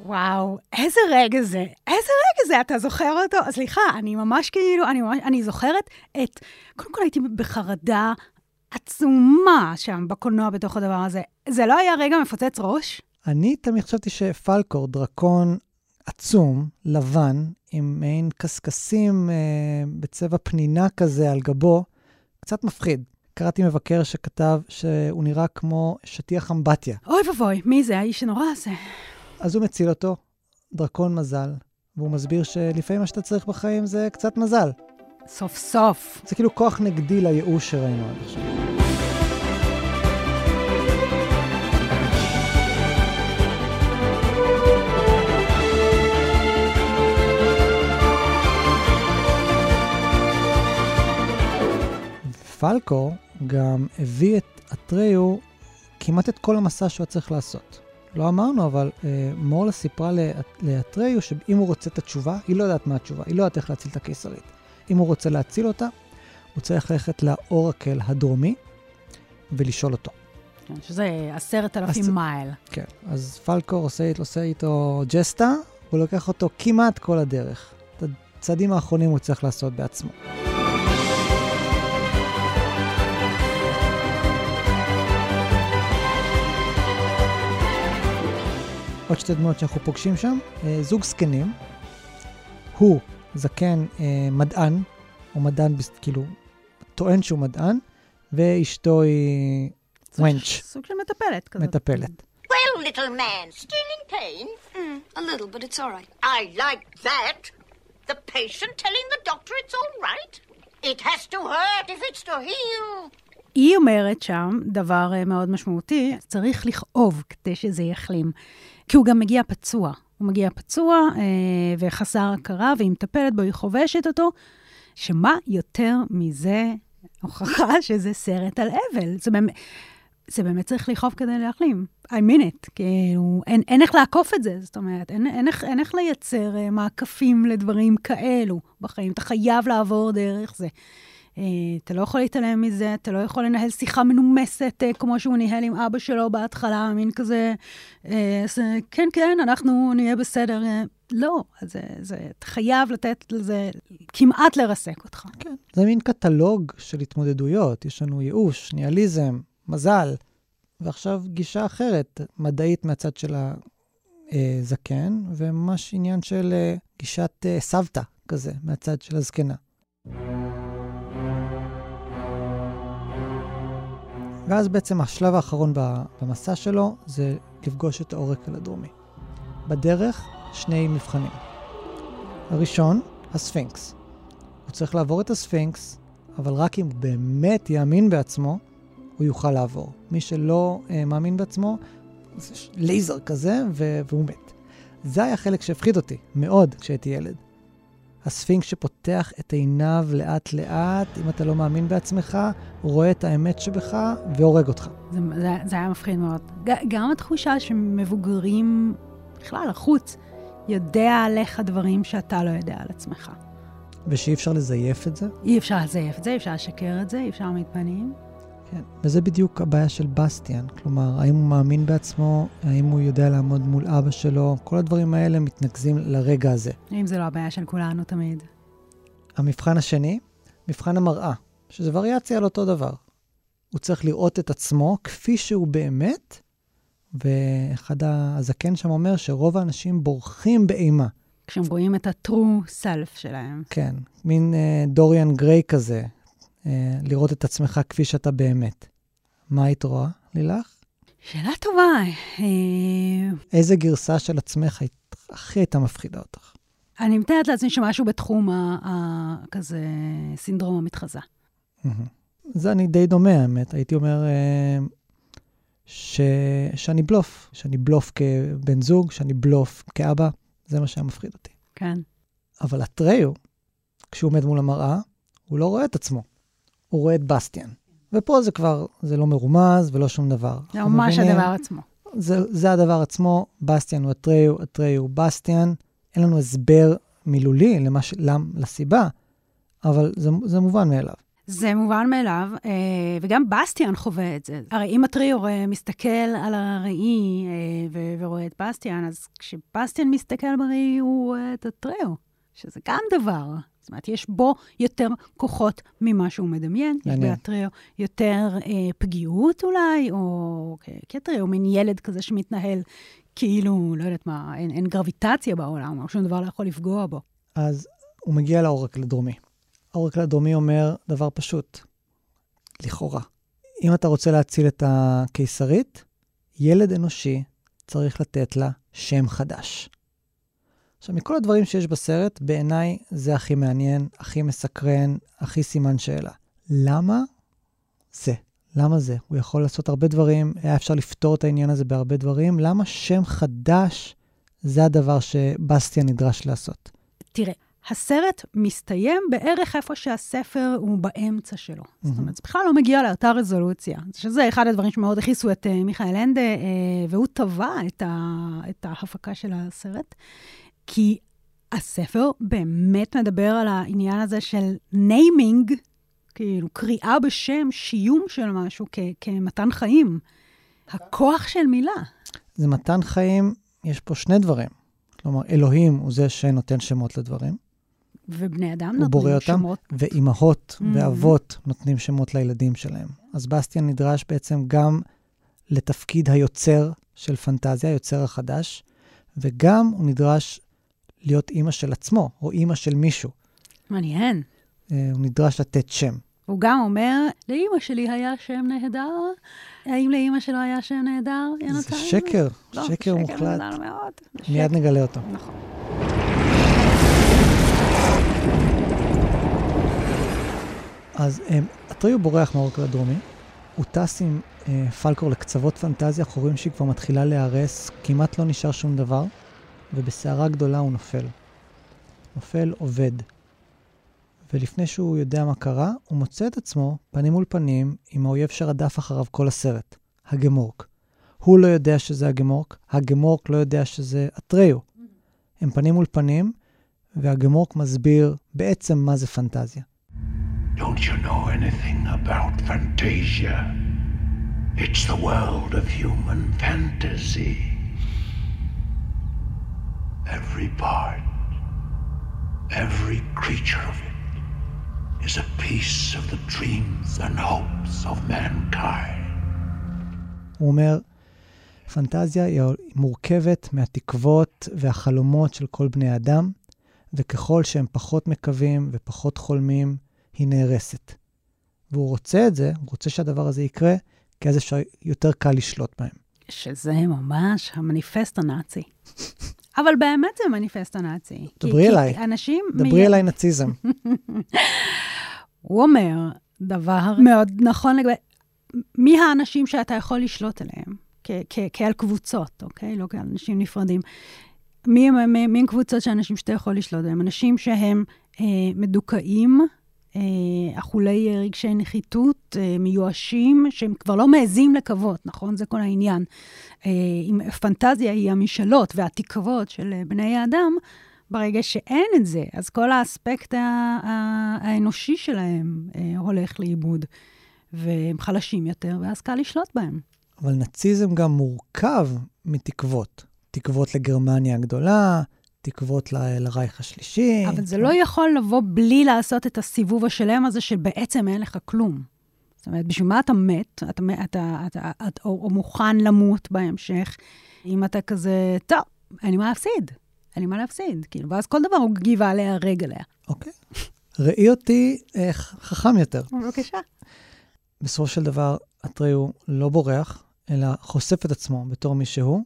וואו, איזה רגע זה, איזה רגע זה, אתה זוכר אותו? סליחה, אני ממש כאילו, אני ממש, אני זוכרת את, קודם כל הייתי בחרדה עצומה שם בקולנוע בתוך הדבר הזה. זה לא היה רגע מפוצץ ראש? אני תמיד חשבתי שפלקור, דרקון עצום, לבן, עם מעין קשקשים אה, בצבע פנינה כזה על גבו, קצת מפחיד. קראתי מבקר שכתב שהוא נראה כמו שטיח אמבטיה. אוי ואבוי, מי זה האיש הנורא הזה? אז הוא מציל אותו, דרקון מזל, והוא מסביר שלפעמים מה שאתה צריך בחיים זה קצת מזל. סוף סוף. זה כאילו כוח נגדי לייאוש שראינו עד עכשיו. פלקור גם הביא את אטריו כמעט את כל המסע שהוא צריך לעשות. לא אמרנו, אבל אה, מורלה סיפרה לאטריו שאם הוא רוצה את התשובה, היא לא יודעת מה התשובה, היא לא יודעת איך להציל את הקיסרית. אם הוא רוצה להציל אותה, הוא צריך ללכת לאורקל הדרומי ולשאול אותו. כן, שזה עשרת אלפים מייל. כן, אז פלקור עושה, עושה איתו ג'סטה, הוא לוקח אותו כמעט כל הדרך. את הצעדים האחרונים הוא צריך לעשות בעצמו. עוד שתי דמויות שאנחנו פוגשים שם, אה, זוג זקנים, הוא זקן אה, מדען, או מדען, כאילו, טוען שהוא מדען, ואשתו היא ונץ', סוג של מטפלת כזאת. מטפלת. Well, little man, still in pain? A little, but it's all right. I like that. The patient telling the doctor it's all right. It has to hurt if it's to heal. היא אומרת שם דבר אה, מאוד משמעותי, צריך לכאוב כדי שזה יחלים. כי הוא גם מגיע פצוע. הוא מגיע פצוע אה, וחסר הכרה, והיא מטפלת בו, היא חובשת אותו, שמה יותר מזה הוכחה שזה סרט על אבל. זה באמת, זה באמת צריך לכאוב כדי להחלים. I mean it. כאילו, אין, אין איך לעקוף את זה. זאת אומרת, אין, אין, איך, אין איך לייצר אה, מעקפים לדברים כאלו בחיים. אתה חייב לעבור דרך זה. אה, אתה לא יכול להתעלם מזה, אתה לא יכול לנהל שיחה מנומסת אה, כמו שהוא ניהל עם אבא שלו בהתחלה, מין כזה, אה, אז, כן, כן, אנחנו נהיה בסדר. לא, זה, זה, אתה חייב לתת לזה, כמעט לרסק אותך. כן. זה מין קטלוג של התמודדויות. יש לנו ייאוש, ניאליזם, מזל, ועכשיו גישה אחרת, מדעית מהצד של הזקן, וממש עניין של גישת סבתא כזה, מהצד של הזקנה. ואז בעצם השלב האחרון במסע שלו זה לפגוש את העורק הדרומי. בדרך, שני מבחנים. הראשון, הספינקס. הוא צריך לעבור את הספינקס, אבל רק אם הוא באמת יאמין בעצמו, הוא יוכל לעבור. מי שלא אה, מאמין בעצמו, זה לייזר כזה, והוא מת. זה היה חלק שהפחיד אותי מאוד כשהייתי ילד. הספינקס שפותח את עיניו לאט-לאט, אם אתה לא מאמין בעצמך, הוא רואה את האמת שבך והורג אותך. זה, זה, זה היה מפחיד מאוד. גם התחושה שמבוגרים, בכלל, החוץ, יודע עליך דברים שאתה לא יודע על עצמך. ושאי אפשר לזייף את זה. אי אפשר לזייף את זה, אי אפשר לשקר את זה, אי אפשר להעמיד פנים. כן. וזה בדיוק הבעיה של בסטיאן. כלומר, האם הוא מאמין בעצמו, האם הוא יודע לעמוד מול אבא שלו, כל הדברים האלה מתנקזים לרגע הזה. אם זה לא הבעיה של כולנו תמיד. המבחן השני, מבחן המראה, שזה וריאציה על אותו דבר. הוא צריך לראות את עצמו כפי שהוא באמת, ואחד הזקן שם אומר שרוב האנשים בורחים באימה. כשהם רואים את ה-true self שלהם. כן, מין אה, דוריאן גריי כזה, לראות את עצמך כפי שאתה באמת. מה היית רואה, לילך? שאלה טובה. אה, איזה גרסה של עצמך היית, הכי הייתה מפחידה אותך? אני מתארת לעצמי שמשהו בתחום ה- ה- כזה סינדרום המתחזה. זה אני די דומה, האמת. הייתי אומר אה, ש... שאני בלוף, שאני בלוף כבן זוג, שאני בלוף כאבא, זה מה שהיה מפחיד אותי. כן. אבל אטריו, כשהוא עומד מול המראה, הוא לא רואה את עצמו, הוא רואה את בסטיאן. ופה זה כבר, זה לא מרומז ולא שום דבר. זה ממש מבינים- הדבר עצמו. זה, זה הדבר עצמו, בסטיאן הוא אטריו, אטריו הוא בסטיאן. אין לנו הסבר מילולי למה ש... למ, לסיבה, אבל זה, זה מובן מאליו. זה מובן מאליו, אה, וגם בסטיאן חווה את זה. הרי אם הטריור מסתכל על הראי אה, ורואה את בסטיאן, אז כשבסטיאן מסתכל בראי, הוא רואה את הטריור, שזה גם דבר. זאת אומרת, יש בו יותר כוחות ממה שהוא מדמיין. יש מעניין. בטריו יותר אה, פגיעות אולי, או הטריו הוא מין ילד כזה שמתנהל כאילו, לא יודעת מה, אין, אין גרביטציה בעולם, או שום דבר לא יכול לפגוע בו. אז הוא מגיע לעורק הדרומי. העורק הדרומי אומר דבר פשוט, לכאורה. אם אתה רוצה להציל את הקיסרית, ילד אנושי צריך לתת לה שם חדש. עכשיו, מכל הדברים שיש בסרט, בעיניי זה הכי מעניין, הכי מסקרן, הכי סימן שאלה. למה זה? למה זה? הוא יכול לעשות הרבה דברים, היה אפשר לפתור את העניין הזה בהרבה דברים. למה שם חדש זה הדבר שבסטיאן נדרש לעשות? תראה, הסרט מסתיים בערך איפה שהספר הוא באמצע שלו. זאת אומרת, זה בכלל לא מגיע לאותה רזולוציה. שזה אחד הדברים שמאוד הכעיסו את אה, מיכאל אנדה, אה, והוא טבע את, ה, את ההפקה של הסרט, כי הספר באמת מדבר על העניין הזה של naming, כאילו קריאה בשם, שיום של משהו כ, כמתן חיים. הכוח של מילה. זה מתן חיים, יש פה שני דברים. כלומר, אלוהים הוא זה שנותן שמות לדברים. ובני אדם הוא בורא נותנים אותם, שמות. ואימהות Mhm. ואבות נותנים שמות לילדים שלהם. אז בסטיאן נדרש בעצם גם לתפקיד היוצר של פנטזיה, היוצר החדש, וגם הוא נדרש להיות אימא של עצמו, או אימא של מישהו. מעניין. אה, הוא נדרש לתת שם. הוא גם אומר, לאימא שלי היה שם נהדר, האם לאימא שלו היה שם נהדר, יונתן? זה שקר, לא, שקר מוחלט. נהדר מאוד. מיד שקר. נגלה אותו. נכון. אז אה, הטריו בורח מהאורקל הדרומי, הוא טס עם אה, פלקור לקצוות פנטזיה, אנחנו רואים שהיא כבר מתחילה להיהרס, כמעט לא נשאר שום דבר, ובסערה גדולה הוא נופל. נופל עובד. ולפני שהוא יודע מה קרה, הוא מוצא את עצמו פנים מול פנים עם האויב שרדף אחריו כל הסרט, הגמורק. הוא לא יודע שזה הגמורק, הגמורק לא יודע שזה הטריו. הם פנים מול פנים, והגמורק מסביר בעצם מה זה פנטזיה. Don't you know anything about Fantasia? It's the world of human fantasy. Every part, every creature of it is a piece of the dreams and hopes of mankind. הוא אומר, פנטזיה היא מורכבת מהתקוות והחלומות של כל בני אדם, וככל שהם פחות מקווים ופחות חולמים, היא נהרסת. והוא רוצה את זה, הוא רוצה שהדבר הזה יקרה, כי אז אפשר יותר קל לשלוט בהם. שזה ממש המניפסט הנאצי. אבל באמת זה מניפסט הנאצי. כי- דברי כי אליי. אנשים... דברי מי- אליי נאציזם. הוא אומר דבר מאוד נכון לגבי... מי האנשים שאתה יכול לשלוט עליהם? כעל קבוצות, אוקיי? לא כעל אנשים נפרדים. מי הם, מי, מי הם קבוצות של אנשים שאתה יכול לשלוט עליהם? אנשים שהם אה, מדוכאים, אכולי אה, רגשי נחיתות, אה, מיואשים, שהם כבר לא מעזים לקוות, נכון? זה כל העניין. אה, אם פנטזיה היא המשאלות והתקוות של אה, בני האדם, ברגע שאין את זה, אז כל האספקט האנושי שלהם אה, הולך לאיבוד, והם חלשים יותר, ואז קל לשלוט בהם. אבל נאציזם גם מורכב מתקוות. תקוות לגרמניה הגדולה, תקוות ל- לרייך השלישי. אבל זה לא יכול לבוא בלי לעשות את הסיבוב השלם הזה של בעצם אין לך כלום. זאת אומרת, בשביל מה אתה מת? אתה, אתה, אתה, אתה, אתה או, או מוכן למות בהמשך, אם אתה כזה, טוב, אין לי מה להפסיד. אין לי מה להפסיד. כאילו, ואז כל דבר הוא גיבה להיהרג עליה. אוקיי. ראי אותי אה, ח- חכם יותר. בבקשה. בסופו של דבר, אטריו לא בורח, אלא חושף את עצמו בתור מי שהוא,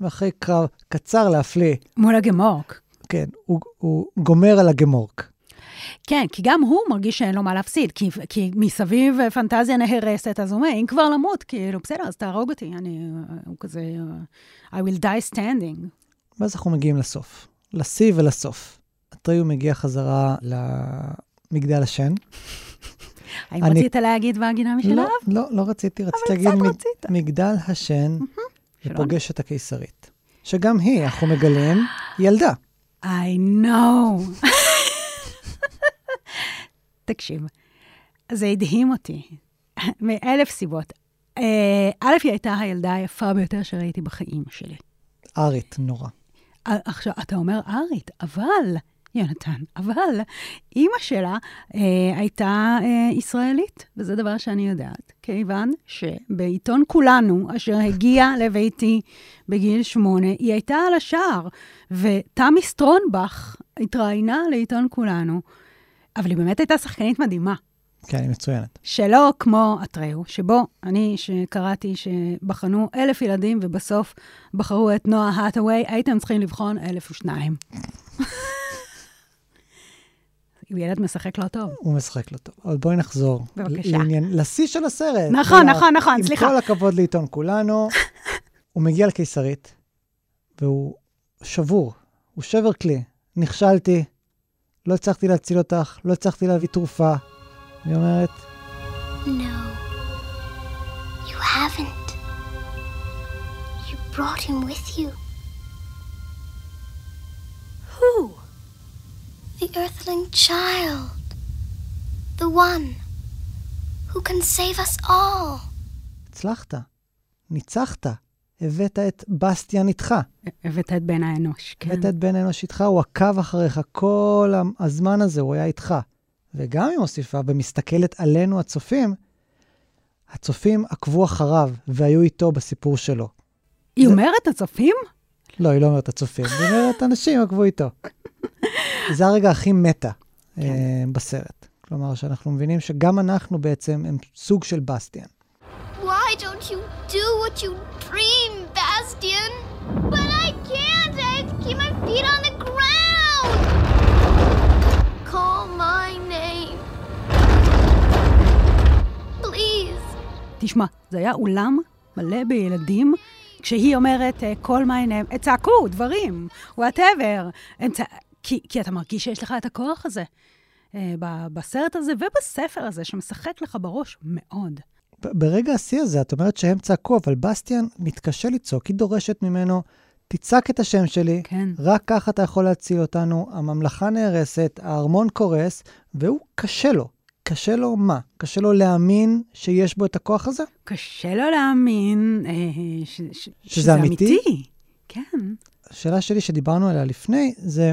ואחרי קרב קצר להפליא, מול הגמורק. כן, הוא, הוא גומר על הגמורק. כן, כי גם הוא מרגיש שאין לו מה להפסיד, כי, כי מסביב פנטזיה נהרסת, אז הוא אומר, אם כבר למות, כאילו, בסדר, אז תהרוג אותי, אני, הוא כזה, I will die standing. ואז אנחנו מגיעים לסוף, לשיא ולסוף. אטריו מגיע חזרה מגדל השן. האם אני- רצית להגיד והגינה משלב? לא, לא, לא רציתי, רציתי להגיד מג- רצית. מגדל השן שלא. ופוגש את הקיסרית. שגם היא, אנחנו מגלים, ילדה. I know. תקשיב, זה הדהים אותי, מאלף סיבות. אה, א', היא הייתה הילדה היפה ביותר שראיתי בחיים שלי. ארית, נורא. אה, עכשיו, אתה אומר ארית, אבל, יונתן, אבל אימא שלה אה, הייתה אה, ישראלית, וזה דבר שאני יודעת, כיוון שבעיתון כולנו, אשר הגיע לביתי בגיל שמונה, היא הייתה על השער, ותמי סטרונבך התראיינה לעיתון כולנו, אבל היא באמת הייתה שחקנית מדהימה. כן, היא מצוינת. שלא כמו אטרהו, שבו אני, שקראתי שבחנו אלף ילדים ובסוף בחרו את נועה האטווי, הייתם צריכים לבחון אלף ושניים. הוא ילד משחק לא טוב. הוא משחק לא טוב. אבל בואי נחזור. בבקשה. לעניין, לשיא של הסרט. נכון, כלומר, נכון, נכון, סליחה. עם כל הכבוד לעיתון כולנו, הוא מגיע לקיסרית, והוא שבור, הוא שבר כלי. נכשלתי, לא הצלחתי להציל אותך, לא הצלחתי להביא תרופה. היא אומרת, No. You haven't. You brought him with you. Who? The Earthling child. The one who can save us all. הצלחת, ניצחת, הבאת את בסטיאן איתך. הבאת את בן האנוש, כן. הבאת את בן האנוש איתך, הוא עקב אחריך כל הזמן הזה, הוא היה איתך. וגם היא מוסיפה ומסתכלת עלינו הצופים, הצופים עקבו אחריו והיו איתו בסיפור שלו. היא אומרת הצופים? לא, היא לא אומרת הצופים, היא אומרת אנשים עקבו איתו. זה הרגע הכי מטה כן. אה, בסרט. כלומר, שאנחנו מבינים שגם אנחנו בעצם הם סוג של בסטיאן. Why don't you do what you dream, Bastian? But I can't. I have to keep my feet on the ground. Call my name. Please. תשמע, זה היה אולם מלא בילדים, כשהיא אומרת, אה, כל מיני, צעקו, דברים, Whatever. כי, כי אתה מרגיש שיש לך את הכוח הזה אה, בסרט הזה ובספר הזה, שמשחק לך בראש מאוד. ברגע השיא הזה, את אומרת שהם צעקו, אבל בסטיאן מתקשה לצעוק, היא דורשת ממנו, תצעק את השם שלי, כן. רק ככה אתה יכול להציל אותנו, הממלכה נהרסת, הארמון קורס, והוא קשה לו. קשה לו מה? קשה לו להאמין שיש בו את הכוח הזה? קשה לו להאמין אה, ש, ש, שזה אמיתי? כן. השאלה שלי שדיברנו עליה לפני, זה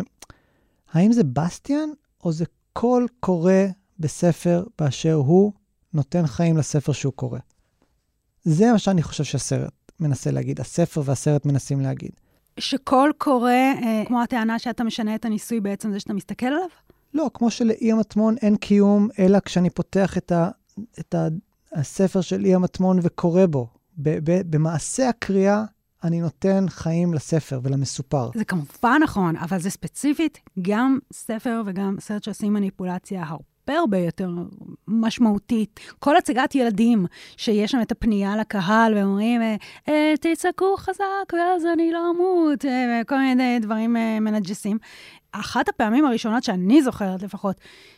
האם זה בסטיאן, או זה קול קורא בספר באשר הוא נותן חיים לספר שהוא קורא? זה מה שאני חושב שהסרט מנסה להגיד, הספר והסרט מנסים להגיד. שקול קורא, אה, כמו הטענה שאתה משנה את הניסוי בעצם זה שאתה מסתכל עליו? לא, כמו שלאי המטמון אין קיום, אלא כשאני פותח את, ה, את ה, הספר של אי המטמון וקורא בו. ב, ב, במעשה הקריאה אני נותן חיים לספר ולמסופר. זה כמובן נכון, אבל זה ספציפית גם ספר וגם סרט שעושים מניפולציה הרבה הרבה יותר משמעותית. כל הצגת ילדים, שיש שם את הפנייה לקהל, ואומרים, אה, אה, תצעקו חזק ואז אני לא אמות, אה, וכל מיני דברים מנג'סים. אחת הפעמים הראשונות שאני זוכרת לפחות,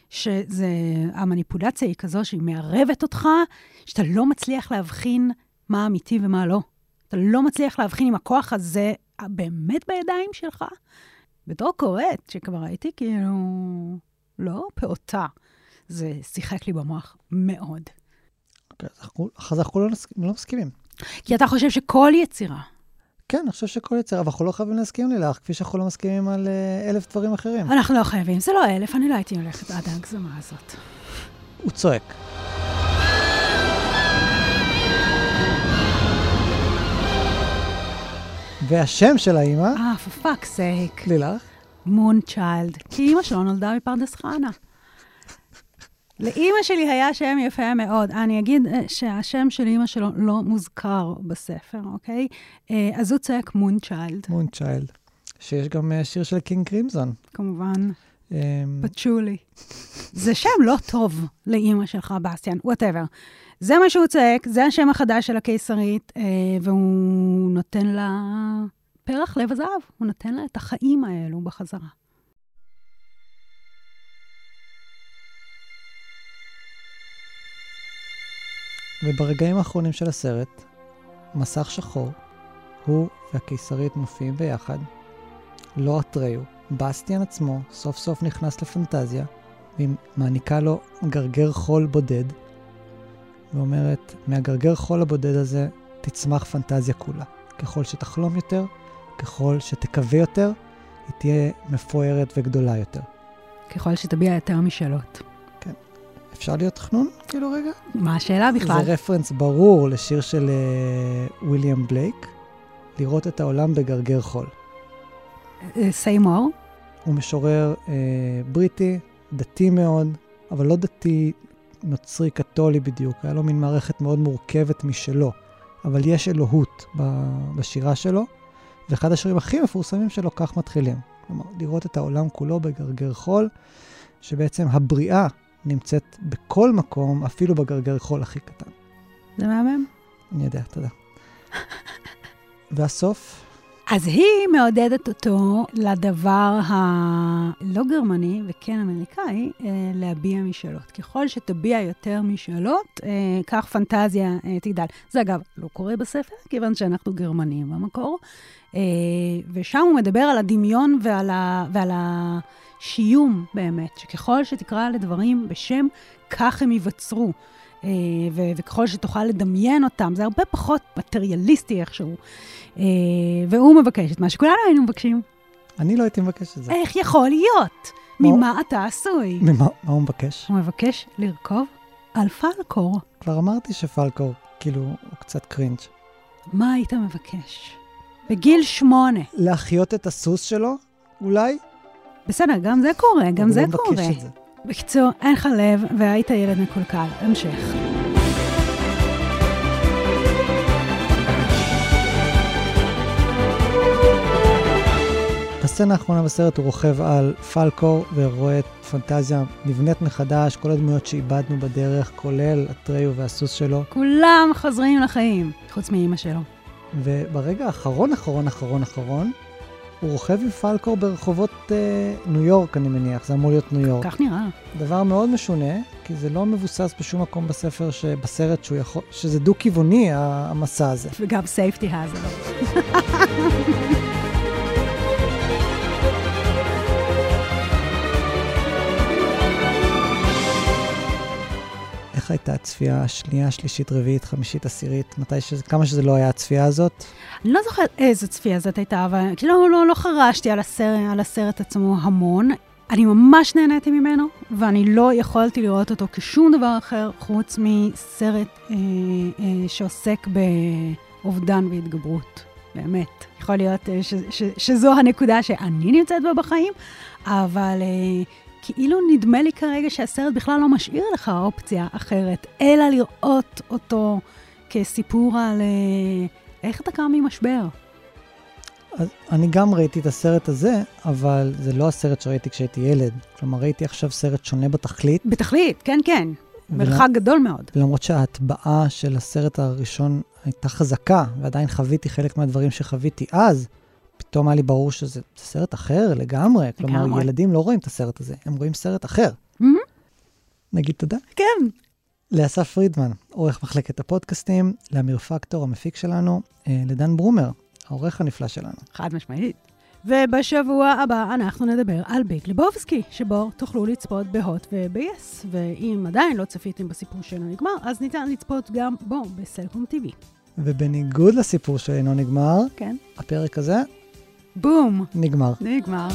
שזה, המניפולציה היא כזו שהיא מערבת אותך, שאתה לא מצליח להבחין מה אמיתי ומה לא. אתה לא מצליח להבחין אם הכוח הזה באמת בידיים שלך. בתור קוראת, שכבר הייתי כאילו לא פעוטה, זה שיחק לי במוח מאוד. אוקיי, אז אנחנו- לא, לא מסכימים. כי אתה חושב שכל יצירה, כן, אני חושב שכל יצר, אבל אנחנו לא חייבים להסכים לילך, כפי שאנחנו לא מסכימים על אה, אלף דברים אחרים. אנחנו לא חייבים, זה לא אלף, אני לא הייתי הולכת עד ההגזמה הזאת. הוא צועק. והשם של האימא, אה, for fuck's sake. לילך, מון צ'יילד. כי אימא שלו נולדה מפרדס חנה. לאימא שלי היה שם יפה מאוד. אני אגיד אה, שהשם של אימא שלו לא מוזכר בספר, אוקיי? אה, אז הוא צועק מון צ'יילד, מון צ'יילד, שיש גם אה, שיר של King Crimson. כמובן. אמ, פצ'ולי. זה שם לא טוב לאימא שלך, בסטיאן, whatever. זה מה שהוא צועק, זה השם החדש של הקיסרית, והוא נותן לה פרח לב הזהב, הוא נותן לה את החיים האלו בחזרה. וברגעים האחרונים של הסרט, מסך שחור, הוא והקיסרית מופיעים ביחד. לא אטריו, בסטיאן עצמו סוף סוף נכנס לפנטזיה, והיא מעניקה לו גרגר חול בודד, ואומרת, מהגרגר חול הבודד הזה תצמח פנטזיה כולה. ככל שתחלום יותר, ככל שתקווה יותר, היא תהיה מפוארת וגדולה יותר. ככל שתביע יותר משאלות. אפשר להיות תכנון, כאילו רגע? מה השאלה בכלל? זה רפרנס ברור לשיר של uh, ויליאם בלייק, לראות את העולם בגרגר חול. סיימור? הוא משורר uh, בריטי, דתי מאוד, אבל לא דתי נוצרי קתולי בדיוק, היה לו מין מערכת מאוד מורכבת משלו, אבל יש אלוהות בשירה שלו, ואחד השירים הכי מפורסמים שלו, כך מתחילים. כלומר, לראות את העולם כולו בגרגר חול, שבעצם הבריאה נמצאת בכל מקום, אפילו בגרגר חול הכי קטן. זה מהמם. אני יודע, תודה. והסוף? אז היא מעודדת אותו לדבר הלא גרמני וכן אמריקאי, אה, להביע משאלות. ככל שתביע יותר משאלות, אה, כך פנטזיה אה, תגדל. זה אגב לא קורה בספר, כיוון שאנחנו גרמנים במקור, ושם הוא מדבר על הדמיון ועל, ה, ועל השיום באמת, שככל שתקרא לדברים בשם, כך הם ייווצרו. ו- וככל שתוכל לדמיין אותם, זה הרבה פחות מטריאליסטי איכשהו. אה, והוא מבקש את מה שכולנו היינו מבקשים. אני לא הייתי מבקש את זה. איך יכול להיות? ממה אתה עשוי? ממה מה הוא מבקש? הוא מבקש לרכוב על פלקור. כבר אמרתי שפלקור, כאילו, הוא קצת קרינג'. מה היית מבקש? בגיל שמונה. להחיות את הסוס שלו, אולי? בסדר, גם זה קורה, גם זה קורה. זה. בקיצור, אין לך לב והיית ילד מקולקל. המשך. בסצנה האחרונה בסרט הוא רוכב על פלקור ורואה את פנטזיה נבנית מחדש, כל הדמויות שאיבדנו בדרך, כולל אטריו והסוס שלו. כולם חוזרים לחיים, חוץ מאימא שלו. וברגע האחרון, אחרון, אחרון, אחרון, הוא רוכב עם פלקור ברחובות אה, ניו יורק, אני מניח, זה אמור להיות ניו יורק. כך נראה. דבר מאוד משונה, כי זה לא מבוסס בשום מקום בספר, שבסרט שהוא יכול, שזה דו-כיווני, המסע הזה. וגם סייפטי האזר. איך הייתה הצפייה השנייה, שלישית, רביעית, חמישית, עשירית? מתי שזה, כמה שזה לא היה הצפייה הזאת? אני לא זוכרת איזה צפייה זאת הייתה, אבל כאילו לא, לא חרשתי על הסרט, על הסרט עצמו המון. אני ממש נהניתי ממנו, ואני לא יכולתי לראות אותו כשום דבר אחר חוץ מסרט אה, אה, שעוסק באובדן והתגברות. באמת. יכול להיות אה, ש, ש, שזו הנקודה שאני נמצאת בה בחיים, אבל אה, כאילו נדמה לי כרגע שהסרט בכלל לא משאיר לך אופציה אחרת, אלא לראות אותו כסיפור על אה, איך אתה קם ממשבר. אז אני גם ראיתי את הסרט הזה, אבל זה לא הסרט שראיתי כשהייתי ילד. כלומר, ראיתי עכשיו סרט שונה בתכלית. בתכלית, כן, כן. מרחק גדול מאוד. למרות שההטבעה של הסרט הראשון הייתה חזקה, ועדיין חוויתי חלק מהדברים שחוויתי אז, פתאום היה לי ברור שזה סרט אחר לגמרי. כלומר, לגמרי. ילדים לא רואים את הסרט הזה, הם רואים סרט אחר. Mm-hmm. נגיד תודה? כן. לאסף פרידמן, עורך מחלקת הפודקאסטים, לאמיר פקטור, המפיק שלנו, אה, לדן ברומר, העורך הנפלא שלנו. חד משמעית. ובשבוע הבא אנחנו נדבר על ביג לבובסקי, שבו תוכלו לצפות בהוט וב-yes. ואם עדיין לא צפיתם בסיפור שלנו נגמר, אז ניתן לצפות גם בו בסלקום TV. ובניגוד לסיפור שאינו נגמר, כן. הפרק הזה בום. נגמר. נגמר.